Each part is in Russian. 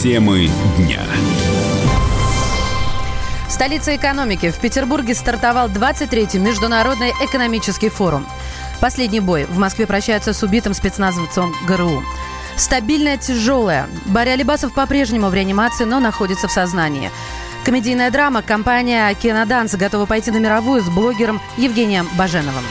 Темы дня. Столица экономики. В Петербурге стартовал 23-й Международный экономический форум. Последний бой. В Москве прощаются с убитым спецназовцем ГРУ. Стабильная, тяжелая. Барри Алибасов по-прежнему в реанимации, но находится в сознании. Комедийная драма. Компания «Киноданс» готова пойти на мировую с блогером Евгением Баженовым.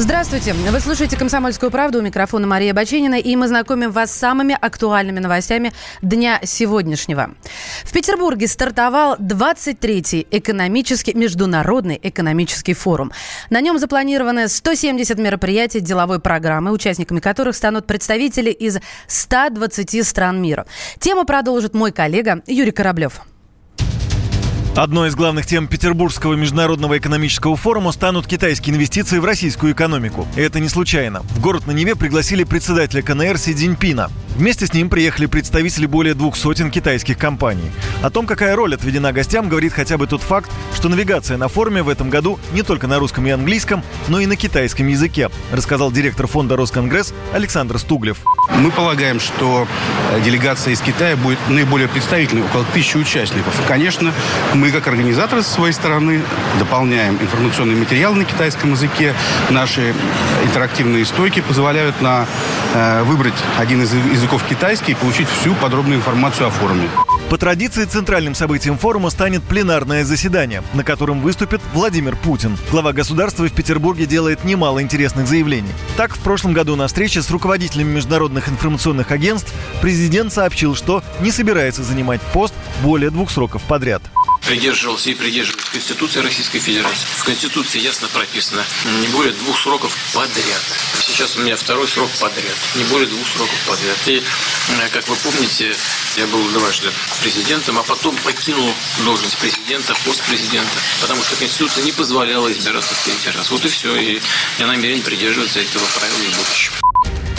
Здравствуйте. Вы слушаете «Комсомольскую правду». У микрофона Мария Баченина. И мы знакомим вас с самыми актуальными новостями дня сегодняшнего. В Петербурге стартовал 23-й экономический, международный экономический форум. На нем запланированы 170 мероприятий деловой программы, участниками которых станут представители из 120 стран мира. Тему продолжит мой коллега Юрий Кораблев. Одной из главных тем Петербургского международного экономического форума станут китайские инвестиции в российскую экономику. И это не случайно. В город на Неве пригласили председателя КНР Си Цзиньпина. Вместе с ним приехали представители более двух сотен китайских компаний. О том, какая роль отведена гостям, говорит хотя бы тот факт, что навигация на форуме в этом году не только на русском и английском, но и на китайском языке, рассказал директор фонда Росконгресс Александр Стуглев. Мы полагаем, что э, делегация из Китая будет наиболее представительной, около тысячи участников. Конечно, мы как организаторы со своей стороны дополняем информационный материал на китайском языке. Наши интерактивные стойки позволяют на, э, выбрать один из языков китайский и получить всю подробную информацию о форуме. По традиции центральным событием форума станет пленарное заседание, на котором выступит Владимир Путин. Глава государства в Петербурге делает немало интересных заявлений. Так, в прошлом году на встрече с руководителями международных информационных агентств президент сообщил, что не собирается занимать пост более двух сроков подряд придерживался и придерживаюсь Конституции Российской Федерации. В Конституции ясно прописано не более двух сроков подряд. Сейчас у меня второй срок подряд. Не более двух сроков подряд. И, э, как вы помните, я был дважды президентом, а потом покинул должность президента, пост президента, потому что Конституция не позволяла избираться в третий раз. Вот и все. И я намерен придерживаться этого правила в будущем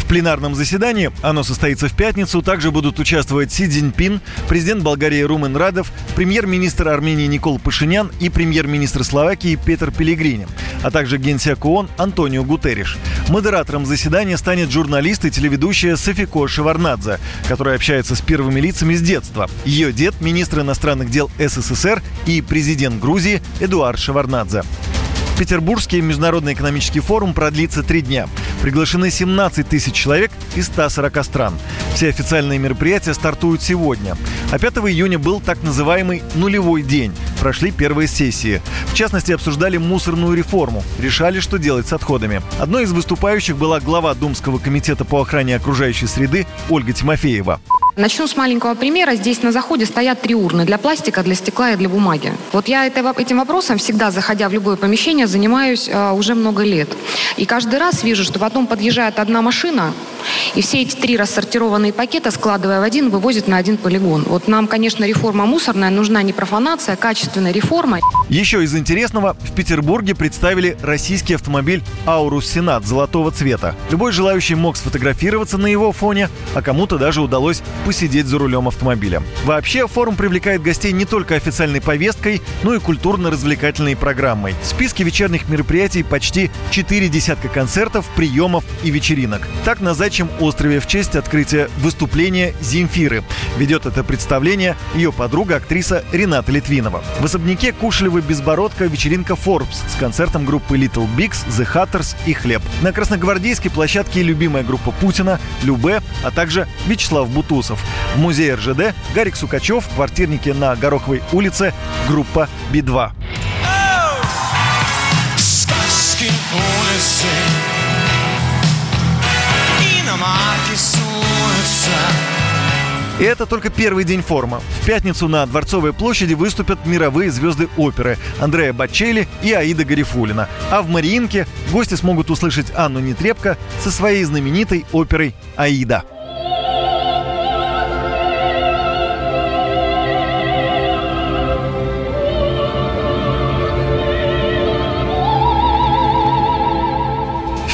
пленарном заседании, оно состоится в пятницу, также будут участвовать Си Цзиньпин, президент Болгарии Румен Радов, премьер-министр Армении Никол Пашинян и премьер-министр Словакии Петр Пелегрини, а также генсек ООН Антонио Гутерриш. Модератором заседания станет журналист и телеведущая Софико Шеварнадзе, которая общается с первыми лицами с детства. Ее дед – министр иностранных дел СССР и президент Грузии Эдуард Шеварнадзе. Петербургский международный экономический форум продлится три дня. Приглашены 17 тысяч человек из 140 стран. Все официальные мероприятия стартуют сегодня. А 5 июня был так называемый нулевой день. Прошли первые сессии. В частности, обсуждали мусорную реформу. Решали, что делать с отходами. Одной из выступающих была глава Думского комитета по охране окружающей среды Ольга Тимофеева. Начну с маленького примера. Здесь на заходе стоят три урны для пластика, для стекла и для бумаги. Вот я этим вопросом всегда, заходя в любое помещение, занимаюсь э, уже много лет. И каждый раз вижу, что потом подъезжает одна машина, и все эти три рассортированные пакета, складывая в один, вывозят на один полигон. Вот нам, конечно, реформа мусорная нужна не профанация, а качественная реформа. Еще из интересного, в Петербурге представили российский автомобиль «Аурус Сенат» золотого цвета. Любой желающий мог сфотографироваться на его фоне, а кому-то даже удалось посидеть за рулем автомобиля. Вообще, форум привлекает гостей не только официальной повесткой, но и культурно-развлекательной программой. В списке вечерних мероприятий почти четыре десятка концертов, приемов и вечеринок. Так на Зайчьем острове в честь открытия выступления Земфиры. Ведет это представление ее подруга, актриса Рената Литвинова. В особняке Кушелева Безбородка вечеринка Forbes с концертом группы Little Bigs, The Hatters и Хлеб. На Красногвардейской площадке любимая группа Путина, Любе, а также Вячеслав Бутусов. В музее РЖД Гарик Сукачев, в квартирнике на Гороховой улице, группа Би-2. И это только первый день форума. В пятницу на Дворцовой площади выступят мировые звезды оперы Андрея Бачели и Аида Гарифулина. А в Мариинке гости смогут услышать Анну Нетребко со своей знаменитой оперой «Аида».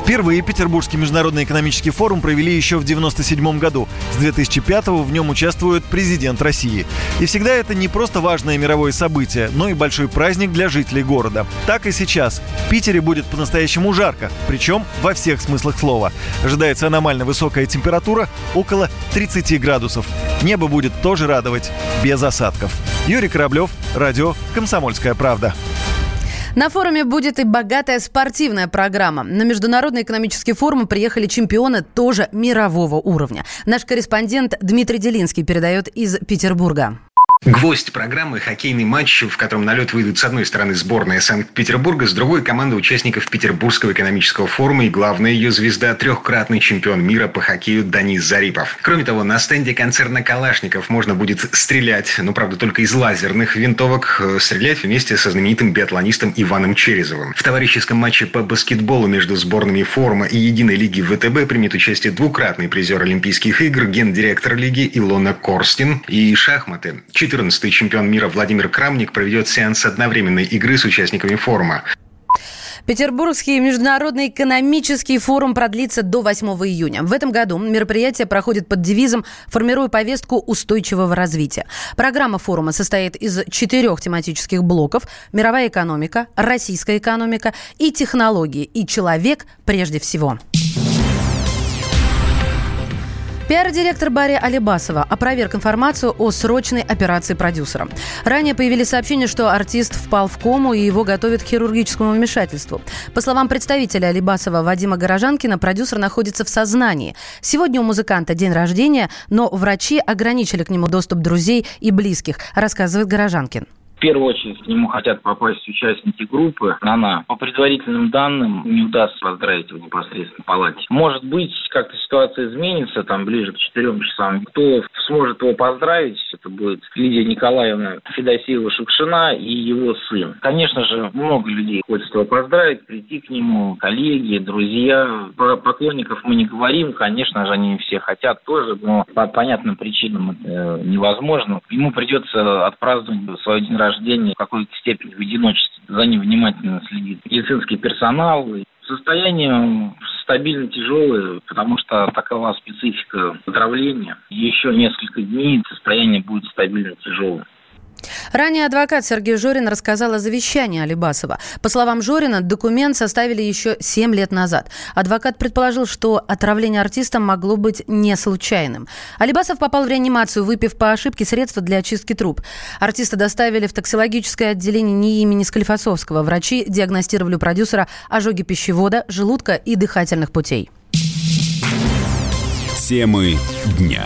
Впервые Петербургский международный экономический форум провели еще в 1997 году. С 2005 в нем участвует президент России. И всегда это не просто важное мировое событие, но и большой праздник для жителей города. Так и сейчас. В Питере будет по-настоящему жарко, причем во всех смыслах слова. Ожидается аномально высокая температура около 30 градусов. Небо будет тоже радовать, без осадков. Юрий Кораблев, радио «Комсомольская правда». На форуме будет и богатая спортивная программа. На Международный экономический форум приехали чемпионы тоже мирового уровня. Наш корреспондент Дмитрий Делинский передает из Петербурга. Гвоздь программы – хоккейный матч, в котором на лед выйдут с одной стороны сборная Санкт-Петербурга, с другой – команда участников Петербургского экономического форума и главная ее звезда – трехкратный чемпион мира по хоккею Данис Зарипов. Кроме того, на стенде концерна «Калашников» можно будет стрелять, но, правда, только из лазерных винтовок, э, стрелять вместе со знаменитым биатлонистом Иваном Черезовым. В товарищеском матче по баскетболу между сборными форума и Единой лиги ВТБ примет участие двукратный призер Олимпийских игр, гендиректор лиги Илона Корстин и шахматы. 14-й чемпион мира Владимир Крамник проведет сеанс одновременной игры с участниками форума. Петербургский международный экономический форум продлится до 8 июня. В этом году мероприятие проходит под девизом «Формируя повестку устойчивого развития». Программа форума состоит из четырех тематических блоков «Мировая экономика», «Российская экономика» и «Технологии» и «Человек прежде всего». Пиар-директор Барри Алибасова опроверг информацию о срочной операции продюсера. Ранее появились сообщения, что артист впал в кому и его готовят к хирургическому вмешательству. По словам представителя Алибасова Вадима Горожанкина, продюсер находится в сознании. Сегодня у музыканта день рождения, но врачи ограничили к нему доступ друзей и близких, рассказывает Горожанкин. Первую очередь к нему хотят попасть участники группы. Она, по предварительным данным, не удастся поздравить его непосредственно в палате. Может быть, как-то ситуация изменится, там, ближе к четырем часам. Кто сможет его поздравить, это будет Лидия Николаевна Федосеева-Шукшина и его сын. Конечно же, много людей хочет его поздравить, прийти к нему, коллеги, друзья. Про поклонников мы не говорим, конечно же, они все хотят тоже, но по понятным причинам это невозможно. Ему придется отпраздновать свой день рождения рождения в какой-то степени в одиночестве. За ним внимательно следит медицинский персонал. Состояние стабильно тяжелое, потому что такова специфика отравления. Еще несколько дней состояние будет стабильно тяжелым. Ранее адвокат Сергей Жорин рассказал о завещании Алибасова. По словам Жорина, документ составили еще 7 лет назад. Адвокат предположил, что отравление артиста могло быть не случайным. Алибасов попал в реанимацию, выпив по ошибке средства для очистки труб. Артиста доставили в токсикологическое отделение НИИ имени Склифосовского. Врачи диагностировали у продюсера ожоги пищевода, желудка и дыхательных путей. Темы дня.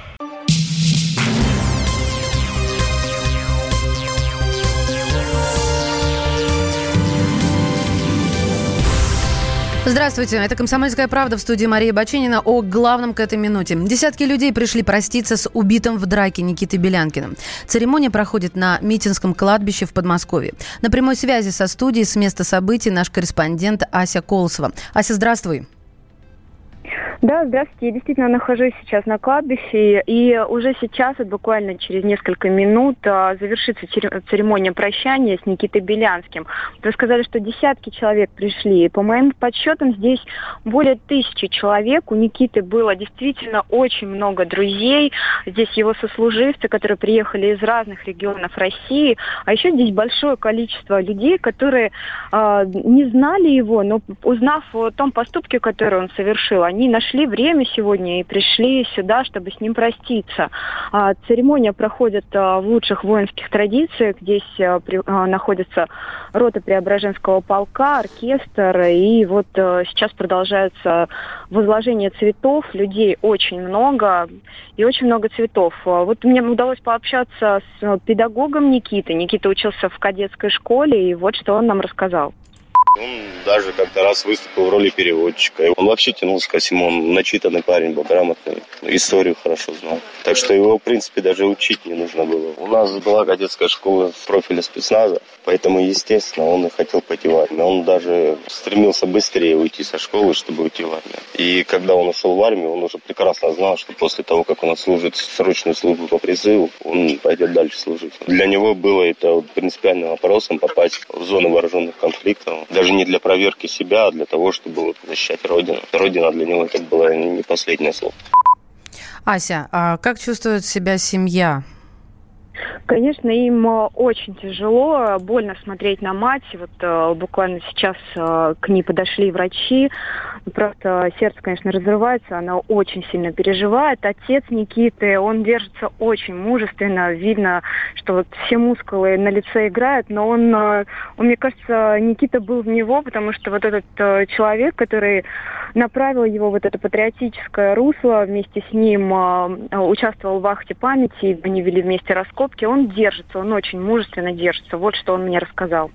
Здравствуйте, это «Комсомольская правда» в студии Мария Баченина о главном к этой минуте. Десятки людей пришли проститься с убитым в драке Никитой Белянкиным. Церемония проходит на Митинском кладбище в Подмосковье. На прямой связи со студией с места событий наш корреспондент Ася Колосова. Ася, здравствуй. Да, здравствуйте. Я действительно нахожусь сейчас на кладбище, и уже сейчас, вот буквально через несколько минут, а, завершится церемония прощания с Никитой Белянским. Вы сказали, что десятки человек пришли. По моим подсчетам, здесь более тысячи человек. У Никиты было действительно очень много друзей. Здесь его сослуживцы, которые приехали из разных регионов России. А еще здесь большое количество людей, которые э, не знали его, но узнав о том поступке, который он совершил, они нашли нашли время сегодня и пришли сюда, чтобы с ним проститься. А, церемония проходит а, в лучших воинских традициях. Здесь а, находится рота Преображенского полка, оркестр. И вот сейчас продолжается возложение цветов. Людей очень много и очень много цветов. Вот мне удалось пообщаться с педагогом Никиты. Никита учился в кадетской школе, и вот что он нам рассказал. Он даже как-то раз выступил в роли переводчика. Он вообще тянулся ко всему. Он начитанный парень был, грамотный. Историю хорошо знал. Так что его, в принципе, даже учить не нужно было. У нас была кадетская школа профиля спецназа, поэтому, естественно, он и хотел пойти в армию. Он даже стремился быстрее уйти со школы, чтобы уйти в армию. И когда он ушел в армию, он уже прекрасно знал, что после того, как он отслужит срочную службу по призыву, он пойдет дальше служить. Для него было это принципиальным вопросом попасть в зону вооруженных конфликтов. Даже не для проверки себя, а для того, чтобы защищать Родину. Родина для него это было не последнее слово. Ася, а как чувствует себя семья? Конечно, им э, очень тяжело, больно смотреть на мать. Вот э, буквально сейчас э, к ней подошли врачи. Просто сердце, конечно, разрывается, она очень сильно переживает. Отец Никиты, он держится очень мужественно. Видно, что вот все мускулы на лице играют, но он, он мне кажется, Никита был в него, потому что вот этот человек, который направил его вот это патриотическое русло, вместе с ним участвовал в акте памяти, они вели вместе раскопки, он держится, он очень мужественно держится. Вот что он мне рассказал.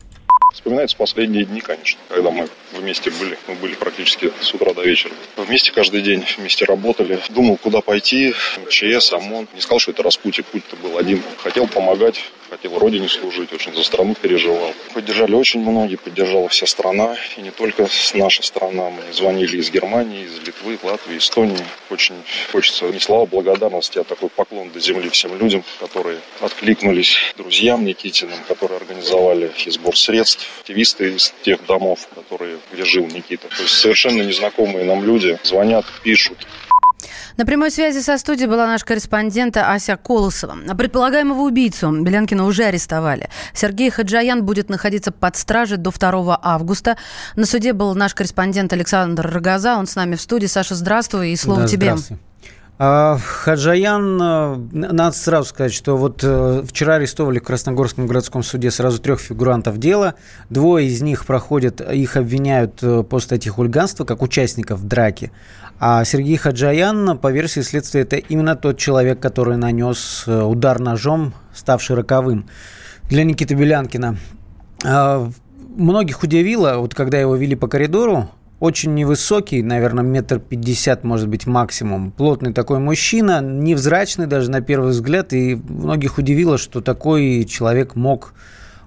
Вспоминаются последние дни, конечно, когда мы вместе были. Мы были практически с утра до вечера. Вместе каждый день, вместе работали. Думал, куда пойти. МЧС, ОМОН. Не сказал, что это распутье. Путь-то был один. Хотел помогать хотел родине служить, очень за страну переживал. Поддержали очень многие, поддержала вся страна, и не только наша страна. Мы звонили из Германии, из Литвы, Латвии, Эстонии. Очень хочется не слова благодарности, а такой поклон до земли всем людям, которые откликнулись, друзьям Никитиным, которые организовали и сбор средств, активисты из тех домов, которые, где жил Никита. То есть совершенно незнакомые нам люди звонят, пишут, на прямой связи со студией была наш корреспондент Ася Колосова. Предполагаемого убийцу Белянкина уже арестовали. Сергей Хаджаян будет находиться под стражей до 2 августа. На суде был наш корреспондент Александр Рогоза. Он с нами в студии. Саша, здравствуй, и слово да, тебе. Здравствуй. А, Хаджаян, э, надо сразу сказать, что вот э, вчера арестовали в Красногорском городском суде сразу трех фигурантов дела. Двое из них проходят, их обвиняют э, по статье хулиганства, как участников драки. А Сергей Хаджаян, по версии следствия, это именно тот человек, который нанес удар ножом, ставший роковым для Никиты Белянкина. А, многих удивило, вот когда его вели по коридору, очень невысокий, наверное, метр пятьдесят, может быть, максимум. Плотный такой мужчина, невзрачный даже на первый взгляд. И многих удивило, что такой человек мог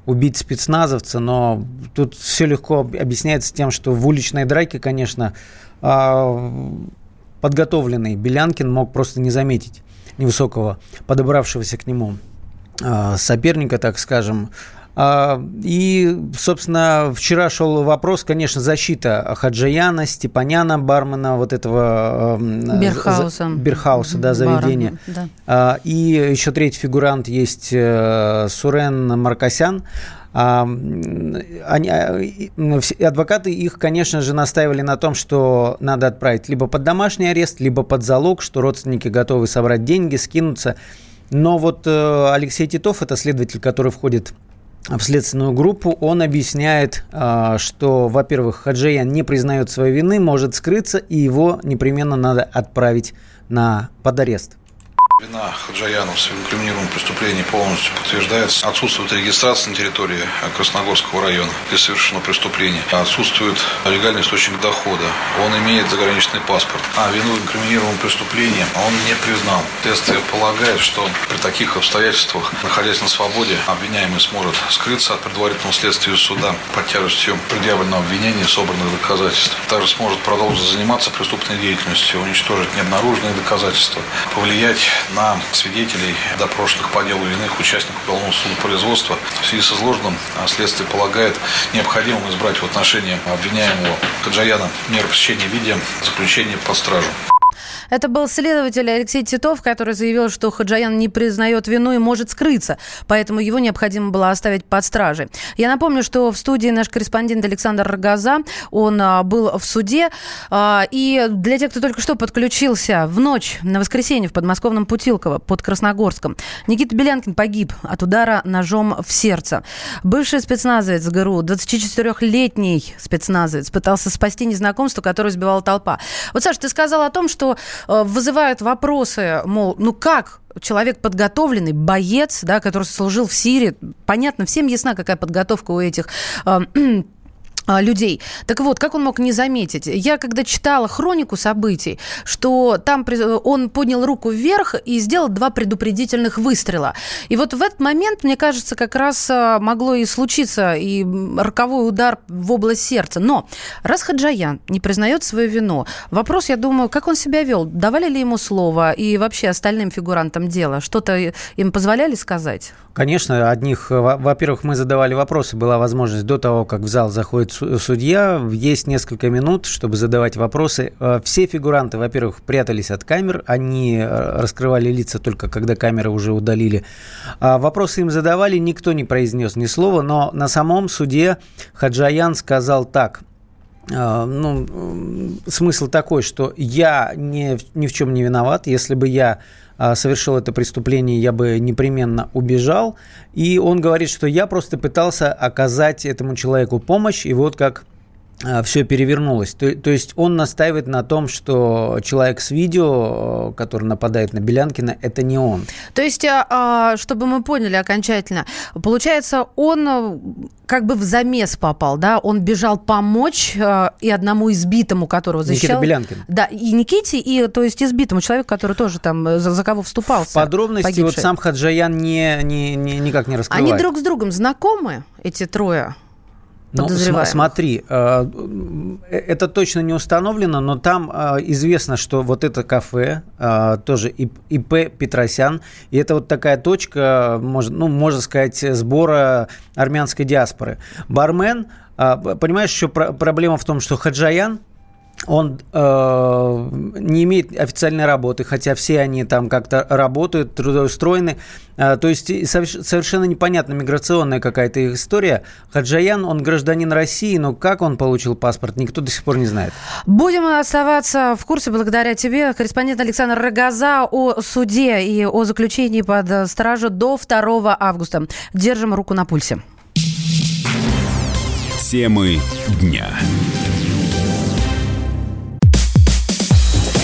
убить спецназовца. Но тут все легко объясняется тем, что в уличной драке, конечно, а, подготовленный Белянкин мог просто не заметить невысокого, подобравшегося к нему а, соперника, так скажем. А, и, собственно, вчера шел вопрос, конечно, защита Хаджаяна, Степаняна, бармена вот этого... Эм, Берхауса. Берхауса, да, заведения. да. А, и еще третий фигурант есть э, Сурен Маркосян. А, они, адвокаты их, конечно же, настаивали на том, что надо отправить либо под домашний арест, либо под залог, что родственники готовы собрать деньги, скинуться. Но вот э, Алексей Титов, это следователь, который входит в следственную группу, он объясняет, а, что, во-первых, Хаджиян не признает своей вины, может скрыться, и его непременно надо отправить на под арест. Вина Хаджаяна в инкриминированном преступлении полностью подтверждается. Отсутствует регистрация на территории Красногорского района, где совершено преступление. Отсутствует легальный источник дохода. Он имеет заграничный паспорт. А вину в инкриминированном преступлении он не признал. Следствие полагает, что при таких обстоятельствах, находясь на свободе, обвиняемый сможет скрыться от предварительного следствия суда под тяжестью предъявленного обвинения и собранных доказательств. Также сможет продолжить заниматься преступной деятельностью, уничтожить необнаруженные доказательства, повлиять на свидетелей, допрошенных по делу иных участников уголовного судопроизводства. В связи с изложенным а, следствие полагает необходимым избрать в отношении обвиняемого Хаджаяна меры пресечения в виде заключения под стражу. Это был следователь Алексей Титов, который заявил, что Хаджаян не признает вину и может скрыться, поэтому его необходимо было оставить под стражей. Я напомню, что в студии наш корреспондент Александр Рогоза, он а, был в суде, а, и для тех, кто только что подключился, в ночь на воскресенье в подмосковном Путилково под Красногорском Никита Белянкин погиб от удара ножом в сердце. Бывший спецназовец ГРУ, 24-летний спецназовец, пытался спасти незнакомство, которое сбивала толпа. Вот, Саша, ты сказал о том, что вызывают вопросы, мол, ну как человек подготовленный, боец, да, который служил в Сирии, понятно, всем ясна, какая подготовка у этих э, людей. Так вот, как он мог не заметить? Я когда читала хронику событий, что там он поднял руку вверх и сделал два предупредительных выстрела. И вот в этот момент, мне кажется, как раз а, могло и случиться и роковой удар в область сердца. Но раз Хаджаян не признает свою вину, вопрос, я думаю, как он себя вел? Давали ли ему слово и вообще остальным фигурантам дела? Что-то им позволяли сказать? Конечно, одних, во-первых, мы задавали вопросы, была возможность до того, как в зал заходит судья, есть несколько минут, чтобы задавать вопросы. Э, все фигуранты, во-первых, прятались от камер, они э, раскрывали лица только когда камеры уже удалили. А вопросы им задавали, никто не произнес ни слова, но на самом суде Хаджаян сказал так э, – ну, смысл такой, что я ни, ни в чем не виноват. Если бы я совершил это преступление, я бы непременно убежал. И он говорит, что я просто пытался оказать этому человеку помощь, и вот как а, все перевернулось. То, то есть он настаивает на том, что человек с видео, который нападает на Белянкина, это не он. То есть, а, а, чтобы мы поняли окончательно, получается, он э, как бы в замес попал, да? Он бежал помочь э, и одному избитому, которого защищал. Никита Белянкин. Да, и Никите, и то есть избитому человеку, который тоже там э, за, за кого вступался. Подробности погибший. вот сам Хаджаян не, не, не, никак не раскрывает. Они друг с другом знакомы, эти трое? Ну, смотри, э, это точно не установлено, но там э, известно, что вот это кафе, э, тоже ИП Петросян, и это вот такая точка, ну, можно сказать, сбора армянской диаспоры. Бармен, понимаешь, еще проблема в том, что Хаджаян, он э, не имеет официальной работы, хотя все они там как-то работают, трудоустроены. Э, то есть совершенно непонятна миграционная какая-то история. Хаджаян, он гражданин России, но как он получил паспорт, никто до сих пор не знает. Будем оставаться в курсе благодаря тебе. Корреспондент Александр Рогоза о суде и о заключении под стражу до 2 августа. Держим руку на пульсе. Темы дня.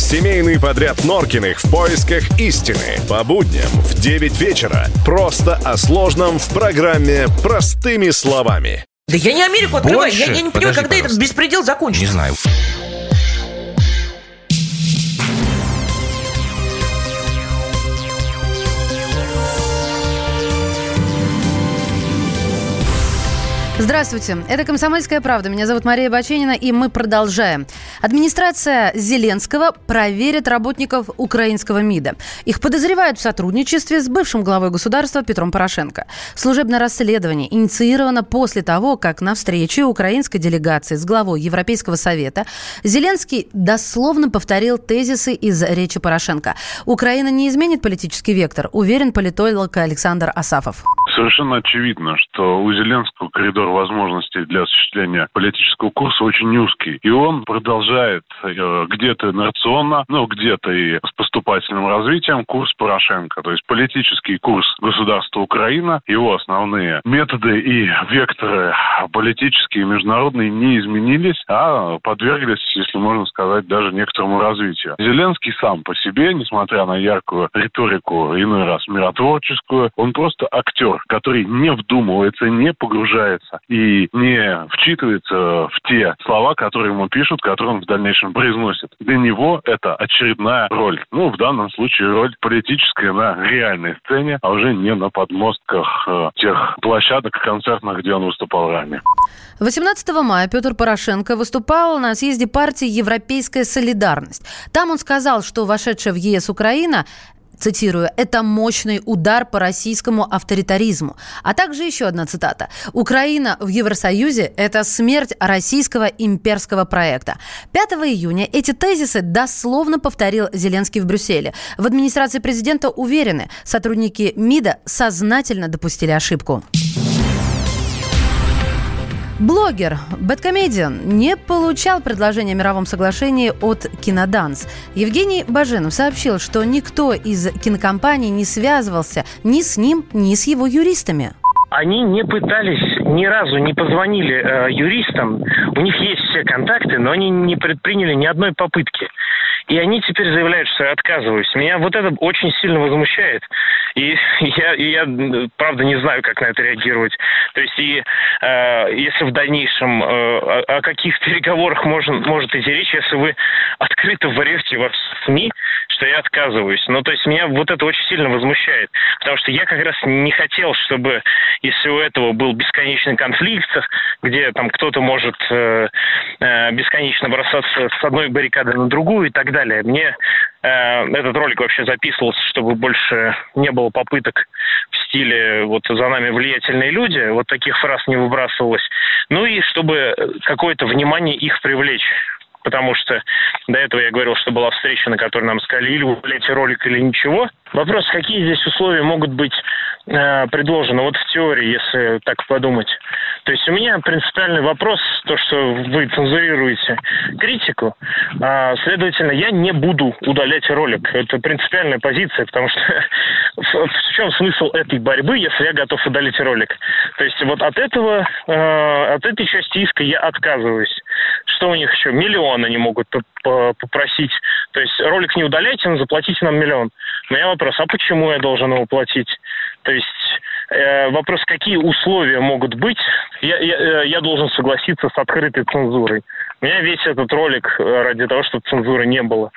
Семейный подряд Норкиных в поисках истины. По будням в 9 вечера. Просто о сложном в программе «Простыми словами». Да я не Америку открываю. Я, я не понимаю, когда пожалуйста. этот беспредел закончится. Не знаю. Здравствуйте, это «Комсомольская правда». Меня зовут Мария Баченина, и мы продолжаем. Администрация Зеленского проверит работников украинского МИДа. Их подозревают в сотрудничестве с бывшим главой государства Петром Порошенко. Служебное расследование инициировано после того, как на встрече украинской делегации с главой Европейского совета Зеленский дословно повторил тезисы из речи Порошенко. Украина не изменит политический вектор, уверен политолог Александр Асафов. Совершенно очевидно, что у Зеленского коридор возможностей для осуществления политического курса очень узкий. И он продолжает э, где-то инерционно, ну, где-то и с поступательным развитием курс Порошенко. То есть политический курс государства Украина, его основные методы и векторы политические и международные не изменились, а подверглись, если можно сказать, даже некоторому развитию. Зеленский сам по себе, несмотря на яркую риторику, иной раз миротворческую, он просто актер, который не вдумывается, не погружается и не вчитывается в те слова, которые ему пишут, которые он в дальнейшем произносит. Для него это очередная роль. Ну, в данном случае роль политическая на реальной сцене, а уже не на подмостках э, тех площадок концертных, где он выступал ранее. 18 мая Петр Порошенко выступал на съезде партии «Европейская солидарность». Там он сказал, что вошедшая в ЕС Украина цитирую, «это мощный удар по российскому авторитаризму». А также еще одна цитата. «Украина в Евросоюзе – это смерть российского имперского проекта». 5 июня эти тезисы дословно повторил Зеленский в Брюсселе. В администрации президента уверены, сотрудники МИДа сознательно допустили ошибку. Блогер Бэткомедиан не получал предложение о мировом соглашении от Киноданс. Евгений Баженов сообщил, что никто из кинокомпаний не связывался ни с ним, ни с его юристами они не пытались ни разу не позвонили э, юристам. У них есть все контакты, но они не предприняли ни одной попытки. И они теперь заявляют, что я отказываюсь. Меня вот это очень сильно возмущает. И я, и я правда, не знаю, как на это реагировать. То есть, и э, если в дальнейшем э, о, о каких переговорах можно, может идти речь, если вы открыто врете во СМИ, что я отказываюсь. Ну, то есть, меня вот это очень сильно возмущает. Потому что я как раз не хотел, чтобы, если у этого был бесконечный конфликт, где там кто-то может э, э, бесконечно бросаться с одной баррикады на другую и так далее. Мне э, этот ролик вообще записывался, чтобы больше не было попыток в стиле вот за нами влиятельные люди, вот таких фраз не выбрасывалось. Ну и чтобы какое-то внимание их привлечь потому что до этого я говорил, что была встреча, на которой нам сказали, или вы удаляете ролик, или ничего. Вопрос, какие здесь условия могут быть э, предложены, вот в теории, если так подумать. То есть у меня принципиальный вопрос, то, что вы цензурируете критику, а, следовательно, я не буду удалять ролик. Это принципиальная позиция, потому что в, чем смысл этой борьбы, если я готов удалить ролик? То есть вот от этого, э, от этой части иска я отказываюсь. Что у них еще? Миллион они могут попросить. То есть ролик не удаляйте, но заплатите нам миллион. У меня вопрос, а почему я должен его платить? То есть э, вопрос, какие условия могут быть, я, я, э, я должен согласиться с открытой цензурой. Меня весь этот ролик э, ради того, чтобы цензуры не было.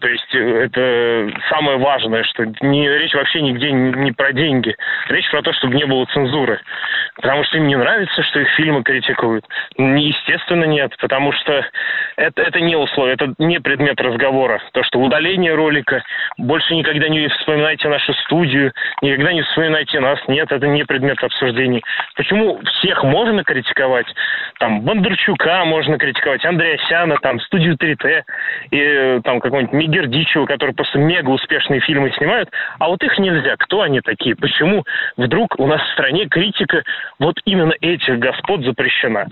То есть э, это самое важное, что не, речь вообще нигде не, не про деньги. Речь про то, чтобы не было цензуры. Потому что им не нравится, что их фильмы критикуют. Естественно, нет. Потому что это, это не условие, это не предмет разговора. То, что удаление ролика, больше никогда не вспоминайте нашу студию, никогда не вспоминайте нас. Нет, это не предмет обсуждений. Почему всех можно критиковать? Там Бондарчука можно критиковать, Андреасяна, там, студию 3Т, и там какого-нибудь Мегердичева, который просто мега успешные фильмы снимают, а вот их нельзя. Кто они такие? Почему вдруг у нас в стране критика вот именно этих господ запрещена?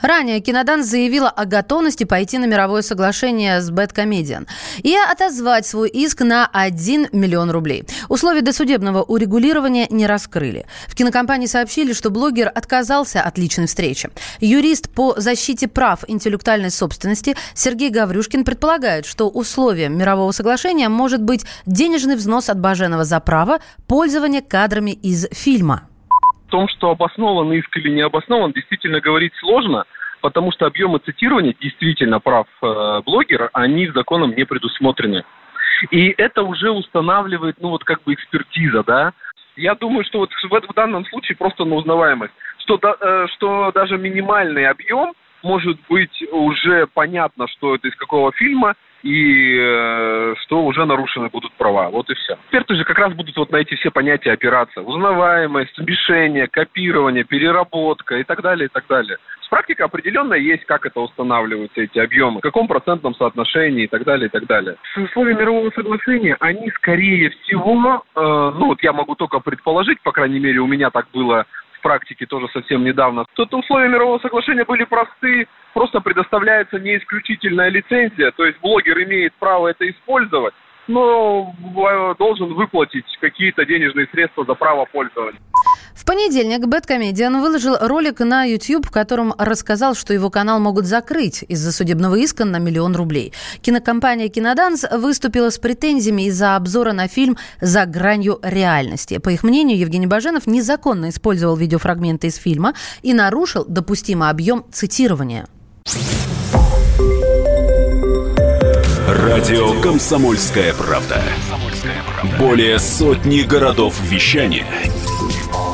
Ранее Кинодан заявила о готовности пойти на мировое соглашение с Бэткомедиан и отозвать свой иск на 1 миллион рублей. Условия досудебного урегулирования не раскрыли. В кинокомпании сообщили, что блогер отказался от личной встречи. Юрист по защите прав интеллектуальной собственности Сергей Гаврюшкин предполагает, что условием мирового соглашения может быть денежный взнос от Баженова за право пользования кадрами из фильма том, что обоснован иск или не обоснован, действительно говорить сложно, потому что объемы цитирования действительно прав э, блогера, они законом не предусмотрены. И это уже устанавливает, ну вот как бы экспертиза, да. Я думаю, что вот в, в данном случае просто на узнаваемость, что, да, э, что даже минимальный объем может быть уже понятно, что это из какого фильма, и э, что уже нарушены будут права. Вот и все. Эксперты же как раз будут вот на эти все понятия опираться. Узнаваемость, смешение, копирование, переработка и так далее, и так далее. С практикой определенно есть, как это устанавливаются, эти объемы, в каком процентном соотношении и так далее, и так далее. Условия мирового соглашения, они скорее всего, э, ну вот я могу только предположить, по крайней мере у меня так было практике тоже совсем недавно. Тут условия мирового соглашения были просты, просто предоставляется не исключительная лицензия, то есть блогер имеет право это использовать, но э, должен выплатить какие-то денежные средства за право пользования. В понедельник Бэткомедиан выложил ролик на YouTube, в котором рассказал, что его канал могут закрыть из-за судебного иска на миллион рублей. Кинокомпания «Киноданс» выступила с претензиями из-за обзора на фильм «За гранью реальности». По их мнению, Евгений Баженов незаконно использовал видеофрагменты из фильма и нарушил допустимый объем цитирования. Радио «Комсомольская правда». Более сотни городов вещания –